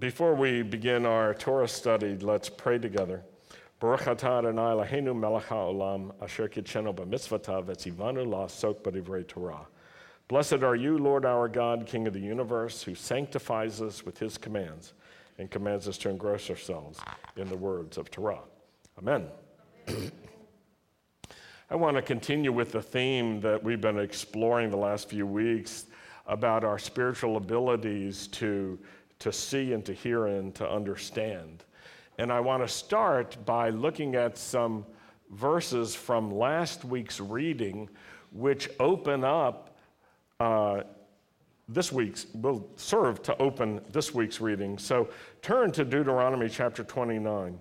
Before we begin our Torah study, let's pray together. Baruch atah Adonai Eloheinu melech haolam asher kitshenu b'mitzvotav etzivanu la'asok b'divrei Torah. Blessed are you, Lord our God, King of the universe, who sanctifies us with his commands and commands us to engross ourselves in the words of Torah. Amen. I want to continue with the theme that we've been exploring the last few weeks about our spiritual abilities to to see and to hear and to understand. And I want to start by looking at some verses from last week's reading, which open up uh, this week's, will serve to open this week's reading. So turn to Deuteronomy chapter 29,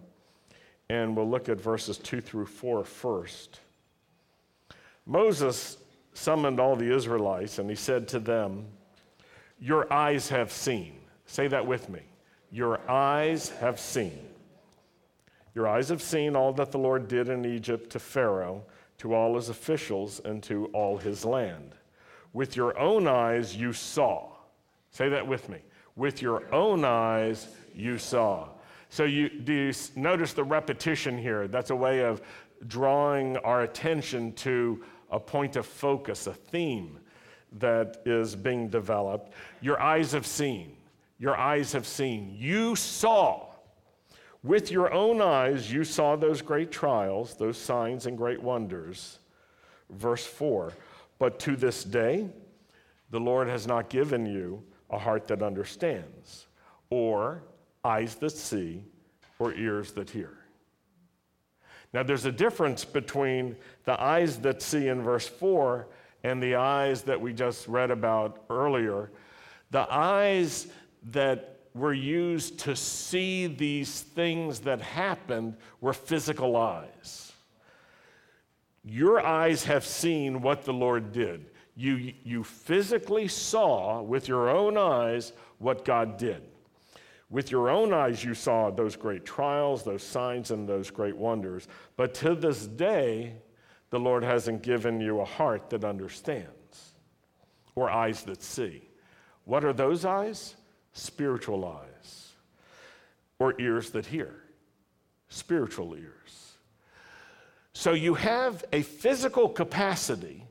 and we'll look at verses 2 through 4 first. Moses summoned all the Israelites, and he said to them, Your eyes have seen Say that with me. Your eyes have seen. Your eyes have seen all that the Lord did in Egypt to Pharaoh, to all his officials, and to all his land. With your own eyes you saw. Say that with me. With your own eyes you saw. So you do you notice the repetition here? That's a way of drawing our attention to a point of focus, a theme that is being developed. Your eyes have seen your eyes have seen. You saw. With your own eyes, you saw those great trials, those signs and great wonders. Verse 4 But to this day, the Lord has not given you a heart that understands, or eyes that see, or ears that hear. Now, there's a difference between the eyes that see in verse 4 and the eyes that we just read about earlier. The eyes that were used to see these things that happened were physical eyes. Your eyes have seen what the Lord did. You, you physically saw with your own eyes what God did. With your own eyes, you saw those great trials, those signs, and those great wonders. But to this day, the Lord hasn't given you a heart that understands or eyes that see. What are those eyes? Spiritual eyes, or ears that hear, spiritual ears. So you have a physical capacity,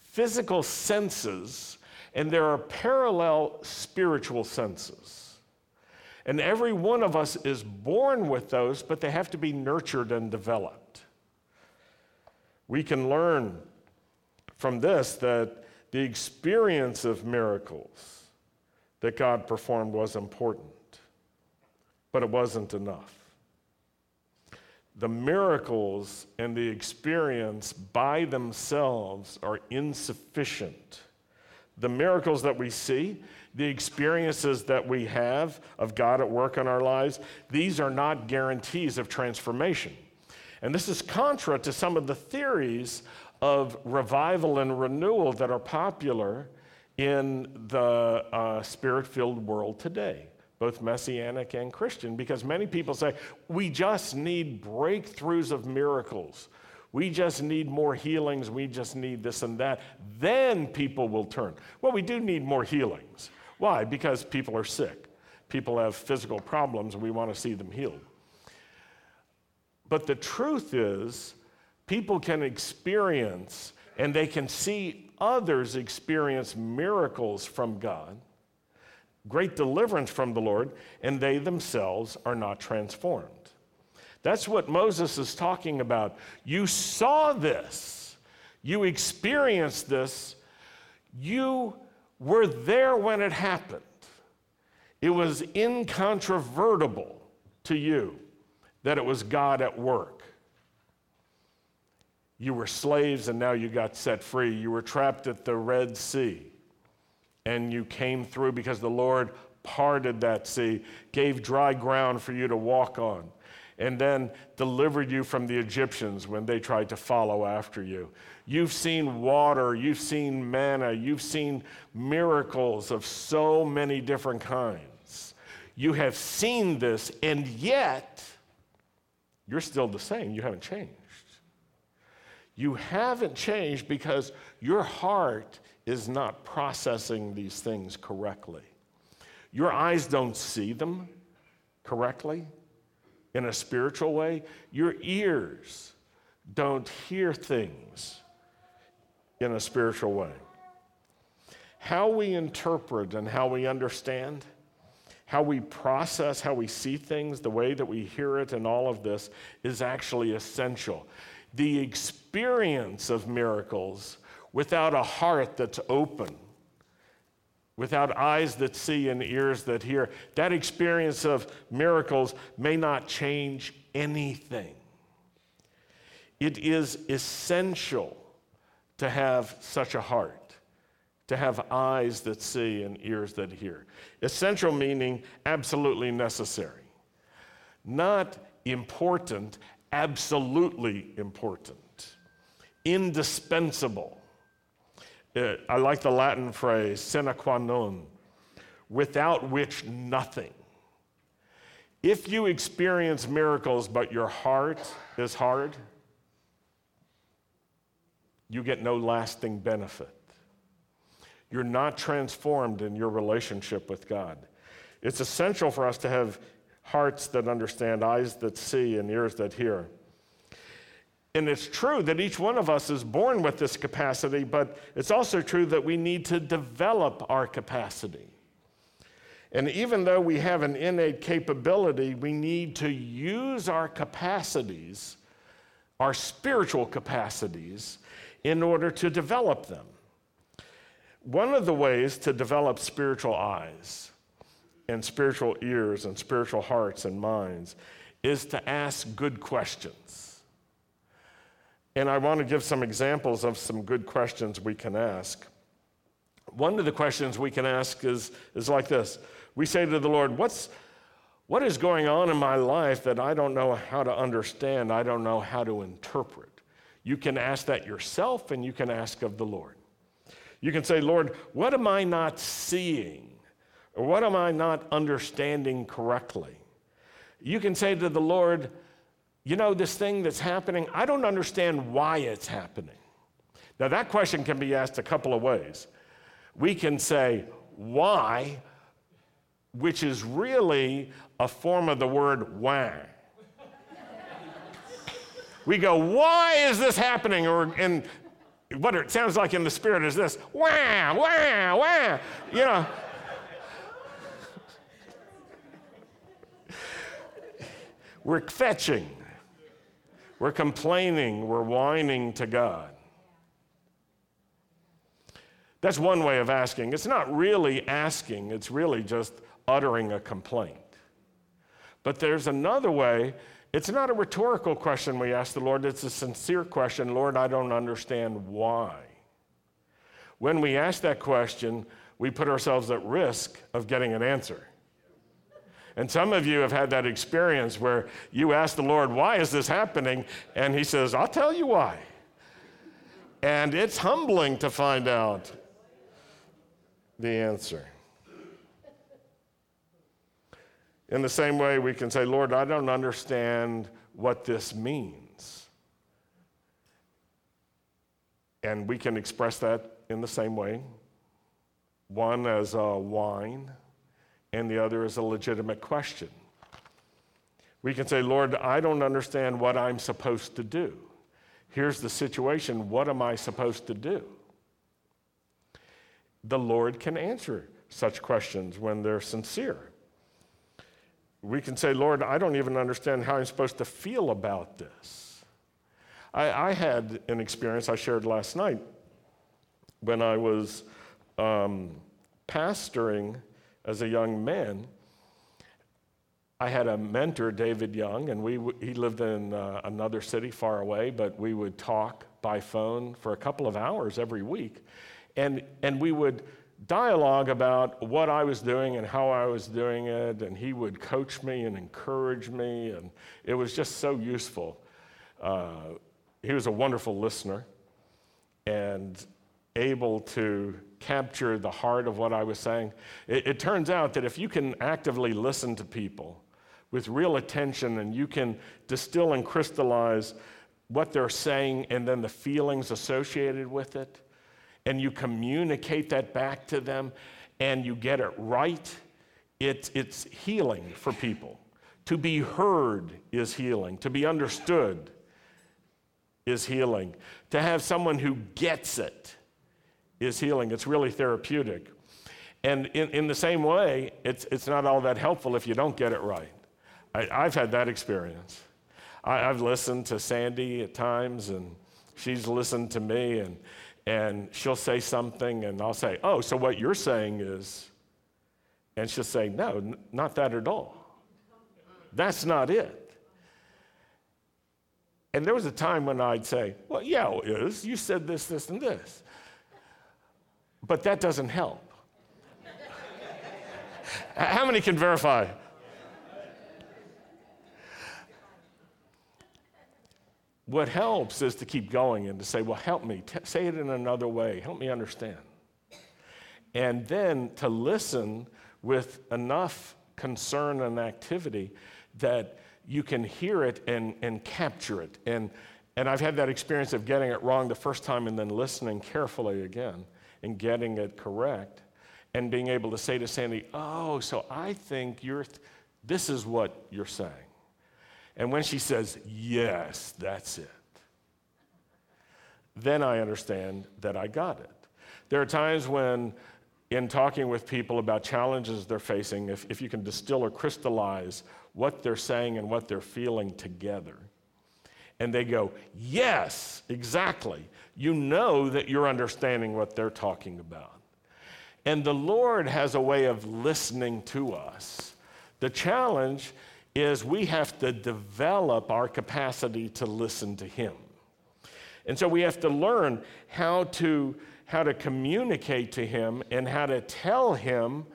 physical senses, and there are parallel spiritual senses. And every one of us is born with those, but they have to be nurtured and developed. We can learn from this that the experience of miracles, that God performed was important, but it wasn't enough. The miracles and the experience by themselves are insufficient. The miracles that we see, the experiences that we have of God at work in our lives, these are not guarantees of transformation. And this is contra to some of the theories of revival and renewal that are popular in the uh, spirit filled world today, both messianic and Christian, because many people say, we just need breakthroughs of miracles. We just need more healings. We just need this and that. Then people will turn. Well, we do need more healings. Why? Because people are sick. People have physical problems, and we want to see them healed. But the truth is, people can experience and they can see others experience miracles from God, great deliverance from the Lord, and they themselves are not transformed. That's what Moses is talking about. You saw this, you experienced this, you were there when it happened. It was incontrovertible to you that it was God at work. You were slaves and now you got set free. You were trapped at the Red Sea and you came through because the Lord parted that sea, gave dry ground for you to walk on, and then delivered you from the Egyptians when they tried to follow after you. You've seen water, you've seen manna, you've seen miracles of so many different kinds. You have seen this, and yet you're still the same. You haven't changed. You haven't changed because your heart is not processing these things correctly. Your eyes don't see them correctly in a spiritual way. Your ears don't hear things in a spiritual way. How we interpret and how we understand, how we process, how we see things, the way that we hear it, and all of this is actually essential. The experience of miracles without a heart that's open, without eyes that see and ears that hear, that experience of miracles may not change anything. It is essential to have such a heart, to have eyes that see and ears that hear. Essential meaning absolutely necessary, not important, absolutely important, indispensable. Uh, I like the Latin phrase, sine qua non, without which nothing. If you experience miracles but your heart is hard, you get no lasting benefit. You're not transformed in your relationship with God. It's essential for us to have hearts that understand, eyes that see, and ears that hear. And it's true that each one of us is born with this capacity, but it's also true that we need to develop our capacity. And even though we have an innate capability, we need to use our capacities, our spiritual capacities, in order to develop them. One of the ways to develop spiritual eyes and spiritual ears and spiritual hearts and minds is to ask good questions. And I want to give some examples of some good questions we can ask. One of the questions we can ask is, is like this We say to the Lord, What's, What is going on in my life that I don't know how to understand? I don't know how to interpret? You can ask that yourself and you can ask of the Lord. You can say, Lord, what am I not seeing? What am I not understanding correctly? You can say to the Lord, you know, this thing that's happening, I don't understand why it's happening. Now, that question can be asked a couple of ways. We can say, why, which is really a form of the word why we go, why is this happening? Or in what it sounds like in the spirit is this, wah, wah, wah. You know. We're kvetching. We're complaining. We're whining to God. That's one way of asking. It's not really asking, it's really just uttering a complaint. But there's another way it's not a rhetorical question we ask the Lord, it's a sincere question Lord, I don't understand why. When we ask that question, we put ourselves at risk of getting an answer. And some of you have had that experience where you ask the Lord, Why is this happening? And He says, I'll tell you why. And it's humbling to find out the answer. In the same way, we can say, Lord, I don't understand what this means. And we can express that in the same way one as a whine, and the other is a legitimate question. We can say, Lord, I don't understand what I'm supposed to do. Here's the situation. What am I supposed to do? The Lord can answer such questions when they're sincere we can say, Lord, I don't even understand how I'm supposed to feel about this. I, I had an experience I shared last night when I was um, pastoring as a young man. I had a mentor, David Young, and we, he lived in uh, another city far away, but we would talk by phone for a couple of hours every week. And, and we would dialogue about what I was doing and how I was doing it, and he would coach me and encourage me, and it was just so useful. Uh, he was a wonderful listener and able to capture the heart of what I was saying. It, it turns out that if you can actively listen to people with real attention and you can distill and crystallize what they're saying and then the feelings associated with it, and you communicate that back to them and you get it right, it, it's healing for people. To be heard is healing. To be understood is healing. To have someone who gets it is healing. It's really therapeutic. And in, in the same way, it's, it's not all that helpful if you don't get it right. I, have had that experience. I, have listened to Sandy at times, and she's listened to me, and, and she'll say something, and I'll say, Oh, so what you're saying is, and she'll say, No, n- not that at all. That's not it. And there was a time when I'd say, Well, yeah, it is. You said this, this, and this. But that doesn't help. How many can verify? What helps is to keep going and to say, Well, help me. T- say it in another way. Help me understand. And then to listen with enough concern and activity that you can hear it and, and capture it. And, and I've had that experience of getting it wrong the first time and then listening carefully again and getting it correct and being able to say to Sandy, Oh, so I think you're, th- this is what you're saying. And when she says, Yes, that's it, then I understand that I got it. There are times when, in talking with people about challenges they're facing, if, if you can distill or crystallize what they're saying and what they're feeling together, and they go, Yes, exactly, you know that you're understanding what they're talking about. And the Lord has a way of listening to us. The challenge is we have to develop our capacity to listen to Him. And so we have to learn how to, how to communicate to Him and how to tell Him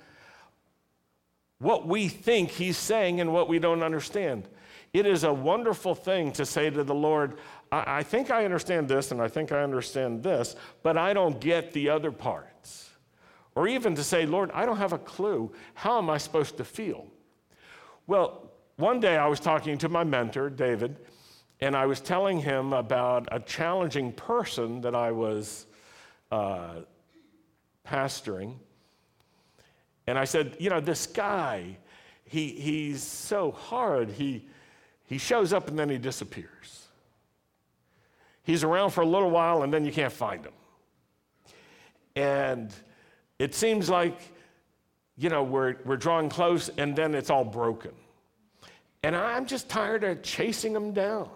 what we think He's saying and what we don't understand. It is a wonderful thing to say to the Lord, I, I think I understand this and I think I understand this, but I don't get the other parts. Or even to say, Lord, I don't have a clue. How am I supposed to feel? Well, one day I was talking to my mentor, David, and I was telling him about a challenging person that I was uh, pastoring. And I said, You know, this guy, he, he's so hard. He, he shows up and then he disappears. He's around for a little while and then you can't find him. And it seems like, you know, we're, we're drawing close and then it's all broken. And I'm just tired of chasing him down.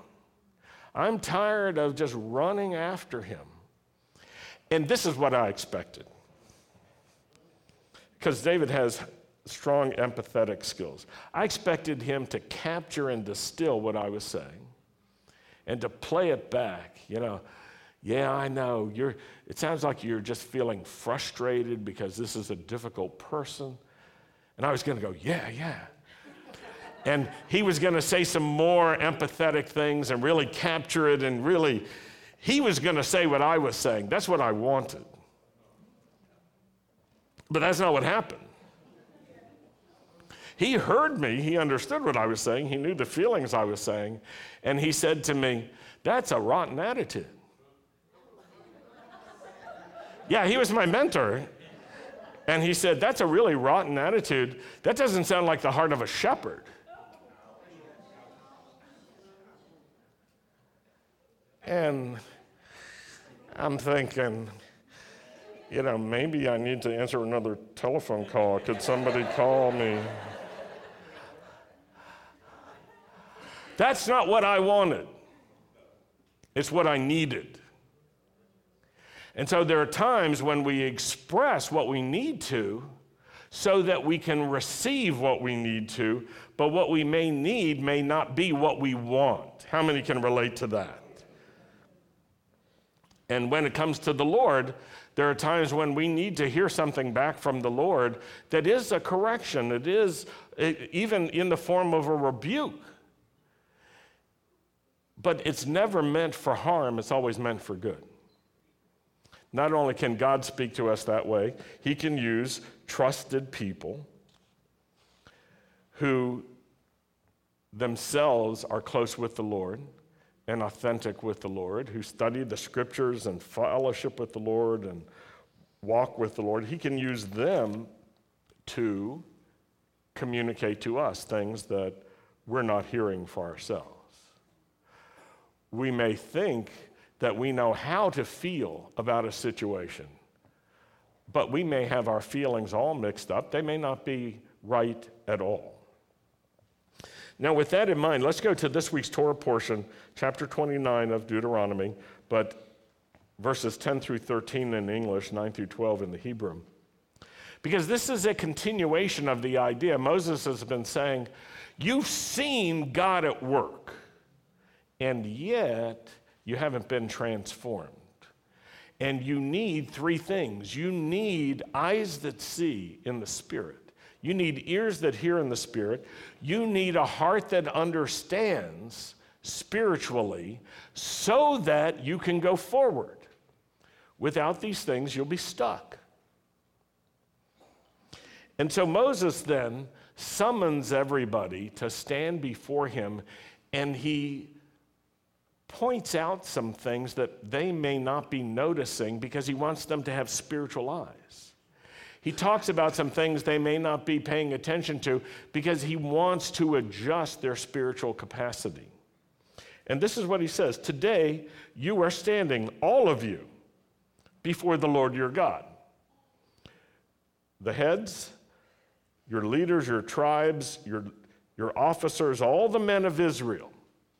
I'm tired of just running after him. And this is what I expected. Because David has strong empathetic skills. I expected him to capture and distill what I was saying and to play it back. You know, yeah, I know. You're, it sounds like you're just feeling frustrated because this is a difficult person. And I was going to go, yeah, yeah. And he was going to say some more empathetic things and really capture it and really, he was going to say what I was saying. That's what I wanted. But that's not what happened. He heard me, he understood what I was saying, he knew the feelings I was saying, and he said to me, That's a rotten attitude. yeah, he was my mentor. And he said, That's a really rotten attitude. That doesn't sound like the heart of a shepherd. And I'm thinking, you know, maybe I need to answer another telephone call. Could somebody call me? That's not what I wanted, it's what I needed. And so there are times when we express what we need to so that we can receive what we need to, but what we may need may not be what we want. How many can relate to that? And when it comes to the Lord, there are times when we need to hear something back from the Lord that is a correction. It is even in the form of a rebuke. But it's never meant for harm, it's always meant for good. Not only can God speak to us that way, He can use trusted people who themselves are close with the Lord and authentic with the Lord, who study the scriptures and fellowship with the Lord and walk with the Lord, He can use them to communicate to us things that we're not hearing for ourselves. We may think that we know how to feel about a situation, but we may have our feelings all mixed up. They may not be right at all. Now, with that in mind, let's go to this week's Torah portion, chapter 29 of Deuteronomy, but verses 10 through 13 in English, 9 through 12 in the Hebrew. Because this is a continuation of the idea. Moses has been saying, You've seen God at work, and yet you haven't been transformed. And you need three things you need eyes that see in the Spirit, you need ears that hear in the Spirit, you need a heart that understands spiritually so that you can go forward. Without these things, you'll be stuck. And so Moses then summons everybody to stand before him, and he points out some things that they may not be noticing because he wants them to have spiritual eyes. He talks about some things they may not be paying attention to because he wants to adjust their spiritual capacity. And this is what he says Today, you are standing, all of you, before the Lord your God. The heads, your leaders, your tribes, your, your officers, all the men of Israel.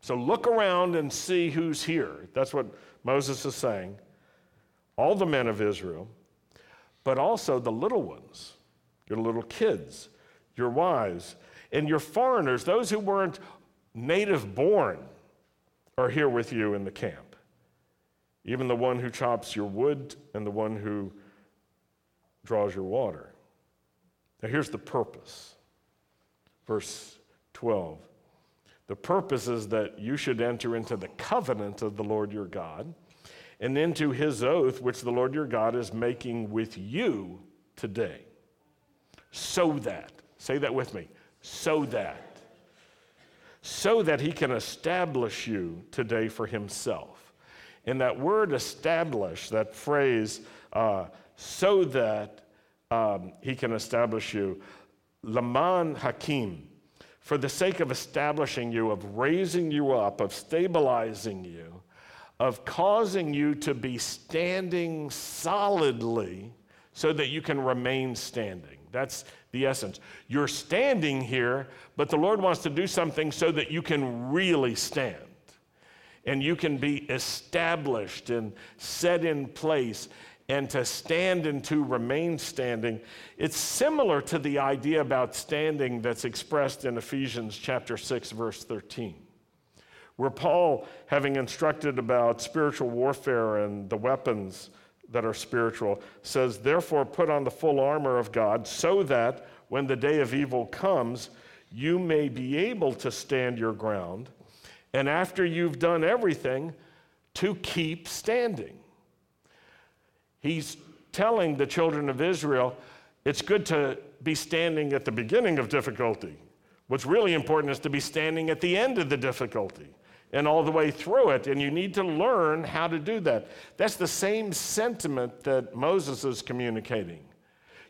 So look around and see who's here. That's what Moses is saying. All the men of Israel, but also the little ones, your little kids, your wives, and your foreigners, those who weren't native born, are here with you in the camp. Even the one who chops your wood and the one who draws your water. Now, here's the purpose. Verse 12. The purpose is that you should enter into the covenant of the Lord your God and into his oath, which the Lord your God is making with you today. So that, say that with me, so that, so that he can establish you today for himself. And that word establish, that phrase, uh, so that um, he can establish you. Laman Hakim, for the sake of establishing you, of raising you up, of stabilizing you, of causing you to be standing solidly so that you can remain standing. That's the essence. You're standing here, but the Lord wants to do something so that you can really stand and you can be established and set in place and to stand and to remain standing. It's similar to the idea about standing that's expressed in Ephesians chapter 6 verse 13. Where Paul, having instructed about spiritual warfare and the weapons that are spiritual, says, Therefore, put on the full armor of God so that when the day of evil comes, you may be able to stand your ground. And after you've done everything, to keep standing. He's telling the children of Israel it's good to be standing at the beginning of difficulty. What's really important is to be standing at the end of the difficulty and all the way through it. And you need to learn how to do that. That's the same sentiment that Moses is communicating.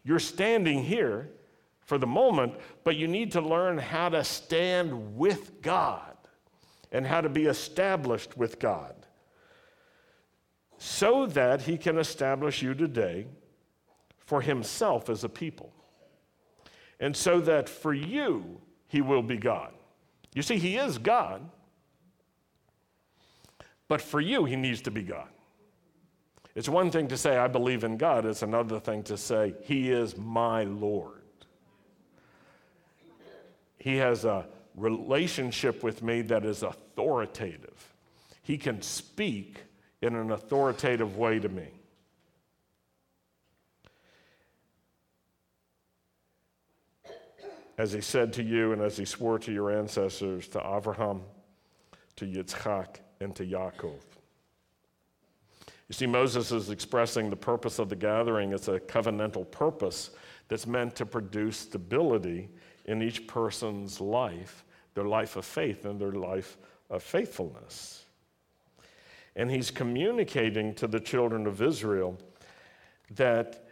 You're standing here for the moment, but you need to learn how to stand with God and how to be established with God so that he can establish you today for himself as a people. And so that for you, he will be God. You see, he is God, but for you, he needs to be God. It's one thing to say, I believe in God, it's another thing to say, He is my Lord. He has a relationship with me that is authoritative. He can speak in an authoritative way to me. As he said to you and as he swore to your ancestors, to Abraham, to Yitzchak, and to Yaakov. You see, Moses is expressing the purpose of the gathering. It's a covenantal purpose that's meant to produce stability in each person's life, their life of faith and their life of faithfulness. And he's communicating to the children of Israel that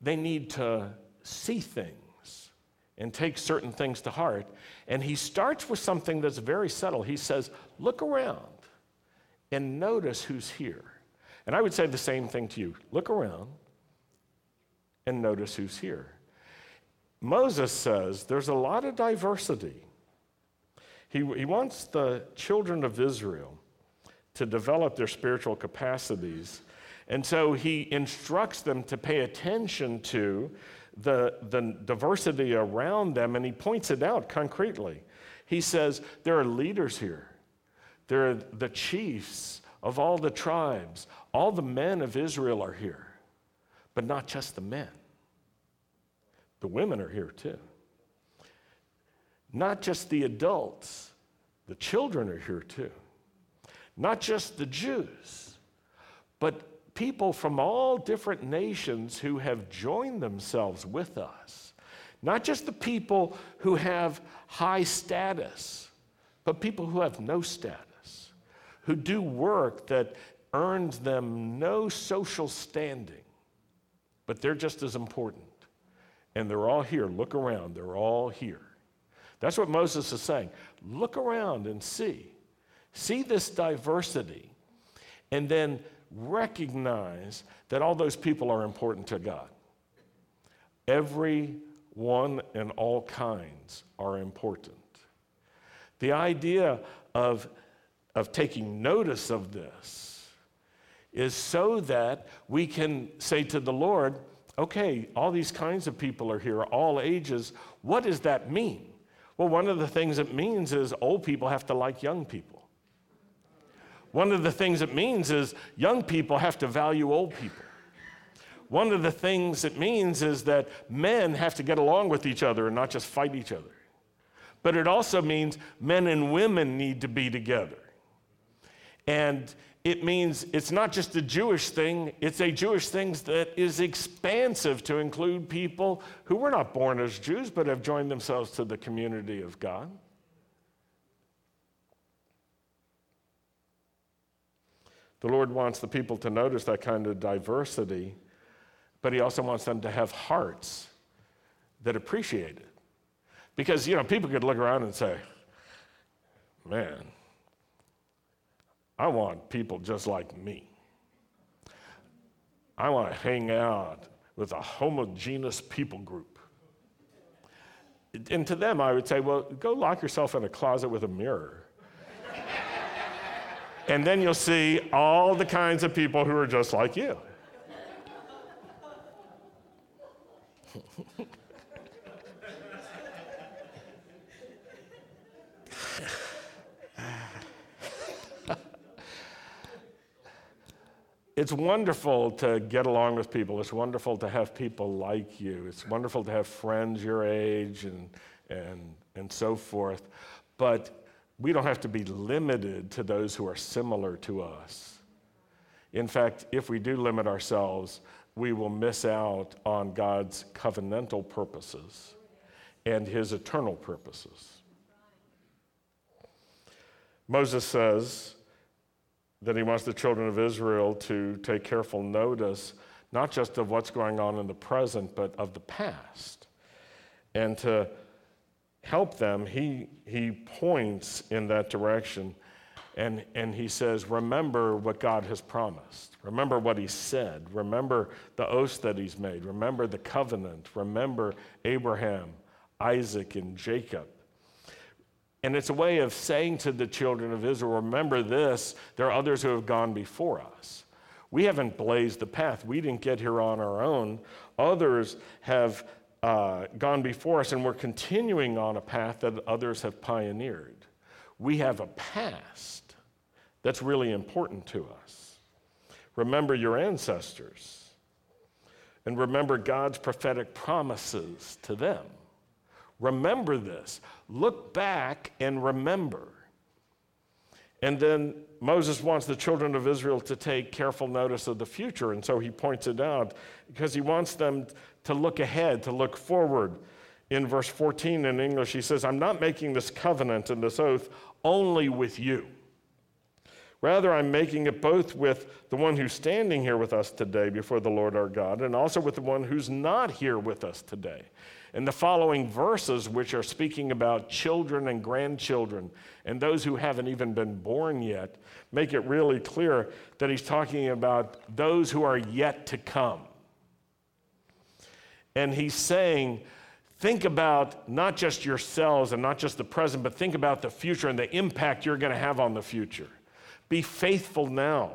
they need to see things and take certain things to heart. And he starts with something that's very subtle. He says, Look around and notice who's here. And I would say the same thing to you look around and notice who's here. Moses says there's a lot of diversity. He, he wants the children of Israel to develop their spiritual capacities. And so he instructs them to pay attention to the, the diversity around them, and he points it out concretely. He says, There are leaders here, there are the chiefs of all the tribes, all the men of Israel are here, but not just the men. The women are here too. Not just the adults, the children are here too. Not just the Jews, but people from all different nations who have joined themselves with us. Not just the people who have high status, but people who have no status, who do work that earns them no social standing, but they're just as important. And they're all here. Look around, they're all here. That's what Moses is saying. Look around and see. See this diversity. And then recognize that all those people are important to God. Every one and all kinds are important. The idea of, of taking notice of this is so that we can say to the Lord, okay, all these kinds of people are here, all ages. What does that mean? Well, one of the things it means is old people have to like young people. One of the things it means is young people have to value old people. One of the things it means is that men have to get along with each other and not just fight each other. But it also means men and women need to be together. And it means it's not just a Jewish thing, it's a Jewish thing that is expansive to include people who were not born as Jews but have joined themselves to the community of God. The Lord wants the people to notice that kind of diversity, but He also wants them to have hearts that appreciate it. Because, you know, people could look around and say, man, I want people just like me. I want to hang out with a homogeneous people group. And to them, I would say, well, go lock yourself in a closet with a mirror. and then you'll see all the kinds of people who are just like you. it's wonderful to get along with people. It's wonderful to have people like you. It's wonderful to have friends your age and, and, and so forth. But we don't have to be limited to those who are similar to us. In fact, if we do limit ourselves, we will miss out on God's covenantal purposes and his eternal purposes. Moses says, that he wants the children of Israel to take careful notice, not just of what's going on in the present, but of the past. And to help them, he, he points in that direction and, and he says, Remember what God has promised. Remember what he said. Remember the oaths that he's made. Remember the covenant. Remember Abraham, Isaac, and Jacob. And it's a way of saying to the children of Israel, remember this, there are others who have gone before us. We haven't blazed the path. We didn't get here on our own. Others have uh, gone before us, and we're continuing on a path that others have pioneered. We have a past that's really important to us. Remember your ancestors, and remember God's prophetic promises to them. Remember this. Look back and remember. And then Moses wants the children of Israel to take careful notice of the future. And so he points it out because he wants them to look ahead, to look forward. In verse 14 in English, he says, I'm not making this covenant and this oath only with you, Rather, I'm making it both with the one who's standing here with us today before the Lord our God, and also with the one who's not here with us today. And the following verses, which are speaking about children and grandchildren and those who haven't even been born yet, make it really clear that he's talking about those who are yet to come. And he's saying, think about not just yourselves and not just the present, but think about the future and the impact you're going to have on the future. Be faithful now.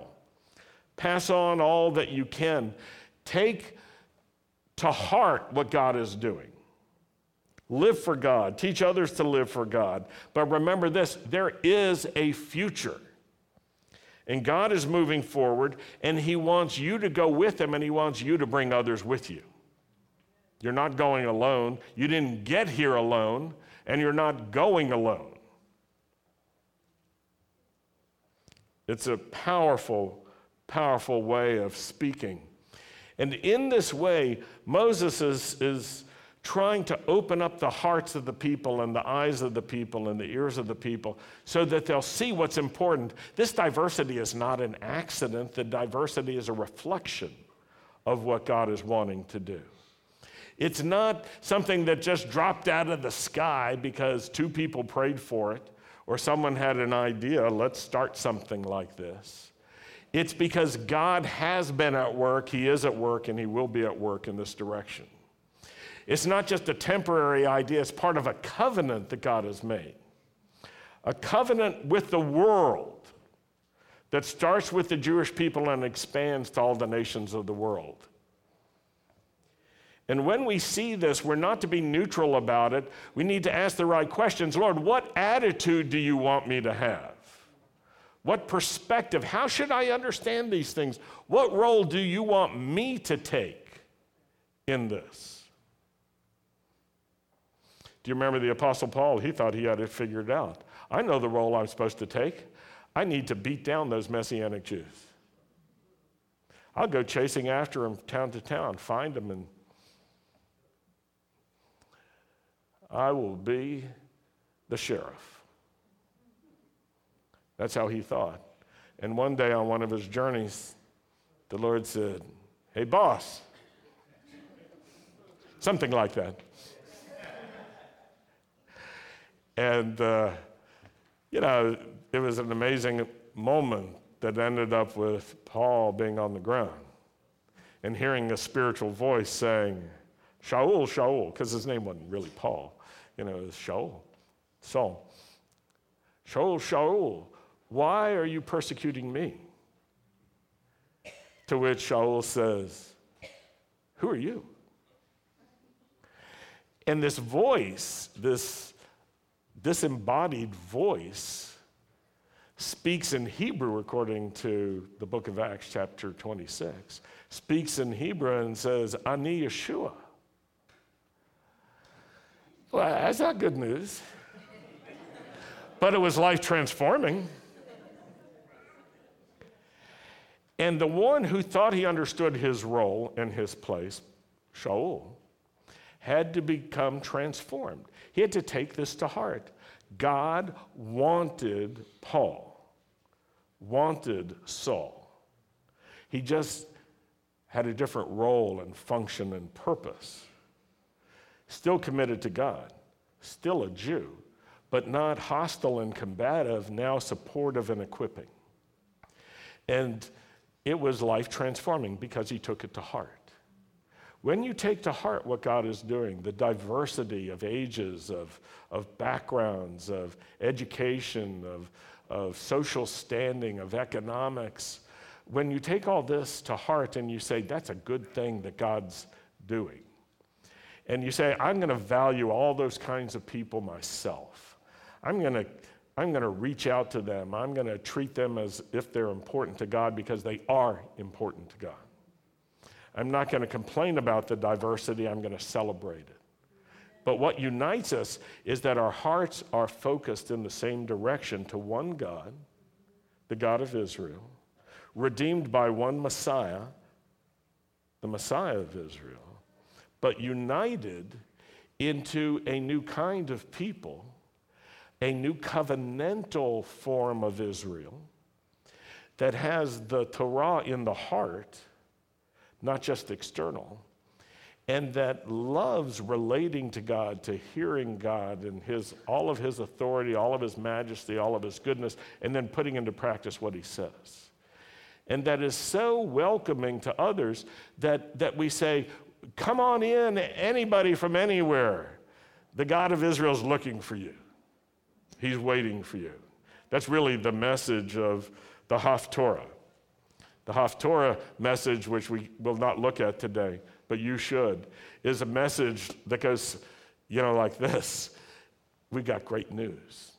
Pass on all that you can. Take to heart what God is doing. Live for God. Teach others to live for God. But remember this there is a future. And God is moving forward, and He wants you to go with Him, and He wants you to bring others with you. You're not going alone. You didn't get here alone, and you're not going alone. It's a powerful, powerful way of speaking. And in this way, Moses is, is trying to open up the hearts of the people and the eyes of the people and the ears of the people so that they'll see what's important. This diversity is not an accident, the diversity is a reflection of what God is wanting to do. It's not something that just dropped out of the sky because two people prayed for it or someone had an idea, let's start something like this. It's because God has been at work, He is at work, and He will be at work in this direction. It's not just a temporary idea, it's part of a covenant that God has made. A covenant with the world that starts with the Jewish people and expands to all the nations of the world. And when we see this, we're not to be neutral about it. We need to ask the right questions. Lord, what attitude do you want me to have? What perspective? How should I understand these things? What role do you want me to take in this? Do you remember the Apostle Paul? He thought he had it figured out. I know the role I'm supposed to take. I need to beat down those Messianic Jews. I'll go chasing after them town to town, find them, and I will be the sheriff. That's how he thought. And one day on one of his journeys, the Lord said, Hey, boss. Something like that. And, uh, you know, it was an amazing moment that ended up with Paul being on the ground and hearing a spiritual voice saying, Shaul, Shaul, because his name wasn't really Paul you know, is Shaul. Saul. Shaul, Shaul, why are you persecuting me? To which Shaul says, Who are you? And this voice, this disembodied voice, speaks in Hebrew according to the book of Acts, chapter 26, speaks in Hebrew and says, Ani Yeshua. Well, that's not good news. but it was life transforming. And the one who thought he understood his role and his place, Shaul, had to become transformed. He had to take this to heart. God wanted Paul, wanted Saul. He just had a different role and function and purpose still committed to God, still a Jew, but not hostile and combative, now supportive and equipping. And it was life transforming because he took it to heart. When you take to heart what God is doing, the diversity of ages, of, of backgrounds, of education, of, of social standing, of economics, when you take all this to heart and you say, that's a good thing that God's doing, and you say, I'm going to value all those kinds of people myself. I'm going to I'm going to reach out to them. I'm going to treat them as if they're important to God because they are important to God. I'm not going to complain about the diversity, I'm going to celebrate it. But what unites us is that our hearts are focused in the same direction to one God, the God of Israel, redeemed by one Messiah, the Messiah of Israel but united into a new kind of people, a new covenantal form of Israel, that has the Torah in the heart, not just external, and that loves relating to God, to hearing God and his, all of his authority, all of his majesty, all of his goodness, and then putting into practice what he says. And that is so welcoming to others that, that we say, Come on in, anybody from anywhere. The God of Israel is looking for you, He's waiting for you. That's really the message of the Haftorah. The Haftorah message, which we will not look at today, but you should, is a message that goes, you know, like this We got great news.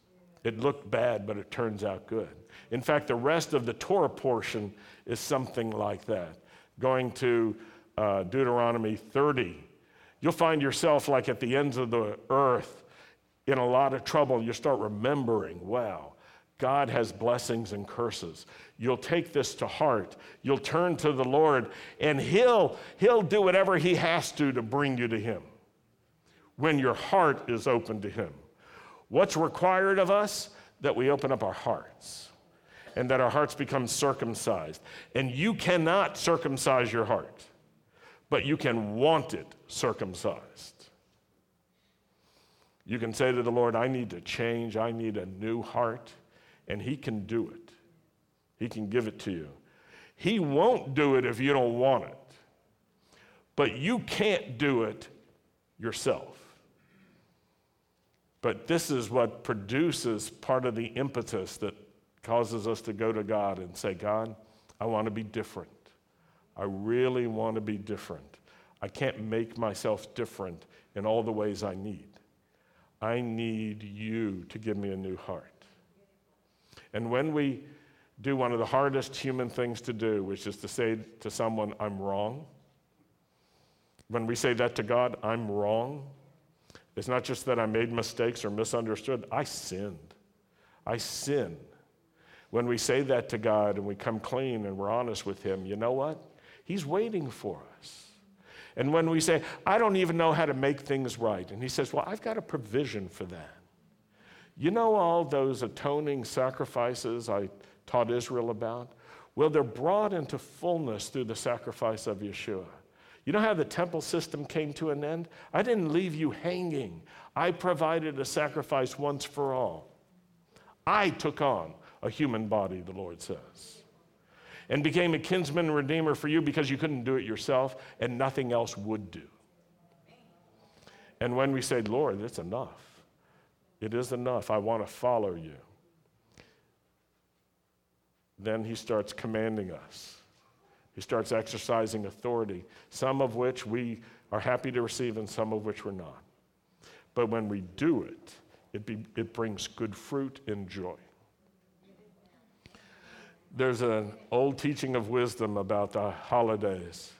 It looked bad, but it turns out good. In fact, the rest of the Torah portion is something like that. Going to uh, Deuteronomy 30, you'll find yourself like at the ends of the earth in a lot of trouble. You start remembering, wow, God has blessings and curses. You'll take this to heart. You'll turn to the Lord, and He'll, he'll do whatever He has to to bring you to Him when your heart is open to Him. What's required of us? That we open up our hearts and that our hearts become circumcised. And you cannot circumcise your heart, but you can want it circumcised. You can say to the Lord, I need to change, I need a new heart, and He can do it. He can give it to you. He won't do it if you don't want it, but you can't do it yourself. But this is what produces part of the impetus that causes us to go to God and say, God, I want to be different. I really want to be different. I can't make myself different in all the ways I need. I need you to give me a new heart. And when we do one of the hardest human things to do, which is to say to someone, I'm wrong, when we say that to God, I'm wrong, it's not just that I made mistakes or misunderstood, I sinned. I sin. When we say that to God and we come clean and we're honest with Him, you know what? He's waiting for us. And when we say, I don't even know how to make things right, and He says, Well, I've got a provision for that. You know all those atoning sacrifices I taught Israel about? Well, they're brought into fullness through the sacrifice of Yeshua. You know how the temple system came to an end? I didn't leave you hanging. I provided a sacrifice once for all. I took on a human body, the Lord says, and became a kinsman redeemer for you because you couldn't do it yourself and nothing else would do. And when we say, Lord, it's enough, it is enough, I want to follow you, then he starts commanding us he starts exercising authority, some of which we are happy to receive and some of which we're not. But when we do it, it, be, it brings good fruit and joy. There's an old teaching of wisdom about the holidays,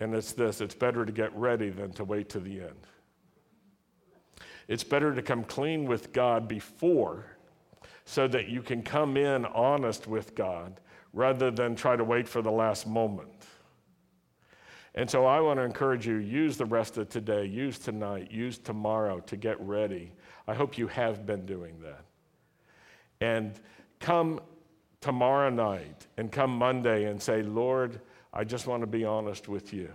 and it's this it's better to get ready than to wait to the end. It's better to come clean with God before so that you can come in honest with God rather than try to wait for the last moment. And so I want to encourage you use the rest of today, use tonight, use tomorrow to get ready. I hope you have been doing that. And come tomorrow night and come Monday and say, Lord, I just want to be honest with you.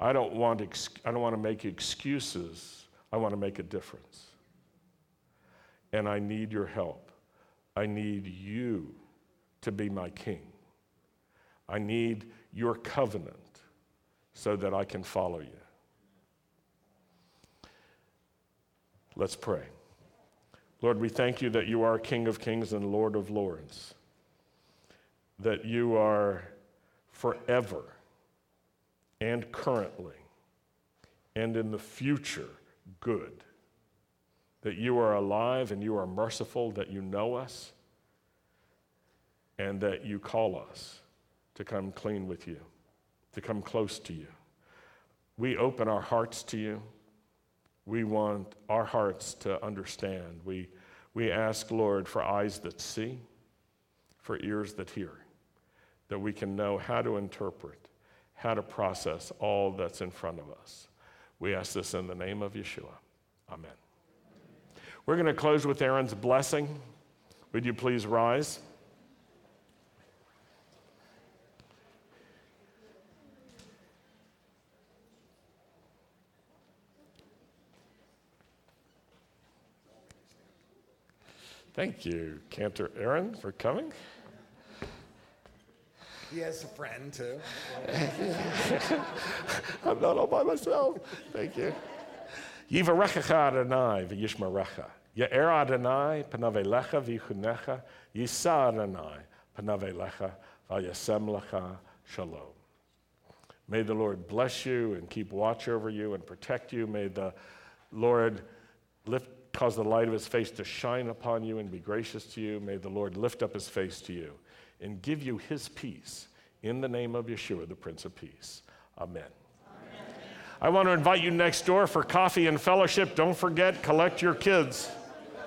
I don't want, ex- I don't want to make excuses. I want to make a difference. And I need your help. I need you to be my king. I need your covenant so that I can follow you. Let's pray. Lord, we thank you that you are King of kings and Lord of lords, that you are forever and currently and in the future good, that you are alive and you are merciful, that you know us and that you call us to come clean with you, to come close to you. We open our hearts to you. We want our hearts to understand. We, we ask, Lord, for eyes that see, for ears that hear, that we can know how to interpret, how to process all that's in front of us. We ask this in the name of Yeshua. Amen. We're going to close with Aaron's blessing. Would you please rise? Thank you, Cantor Aaron, for coming. He has a friend too. I'm not all by myself. Thank you. Yivarechecha Adonai v'yishmarecha. Ya'er Adonai panavelecha v'yichunecha. Yisa Adonai panavelecha v'yasem lecha shalom. May the Lord bless you and keep watch over you and protect you. May the Lord lift, cause the light of his face to shine upon you and be gracious to you. May the Lord lift up his face to you and give you his peace in the name of Yeshua, the Prince of Peace. Amen. I want to invite you next door for coffee and fellowship. Don't forget, collect your kids.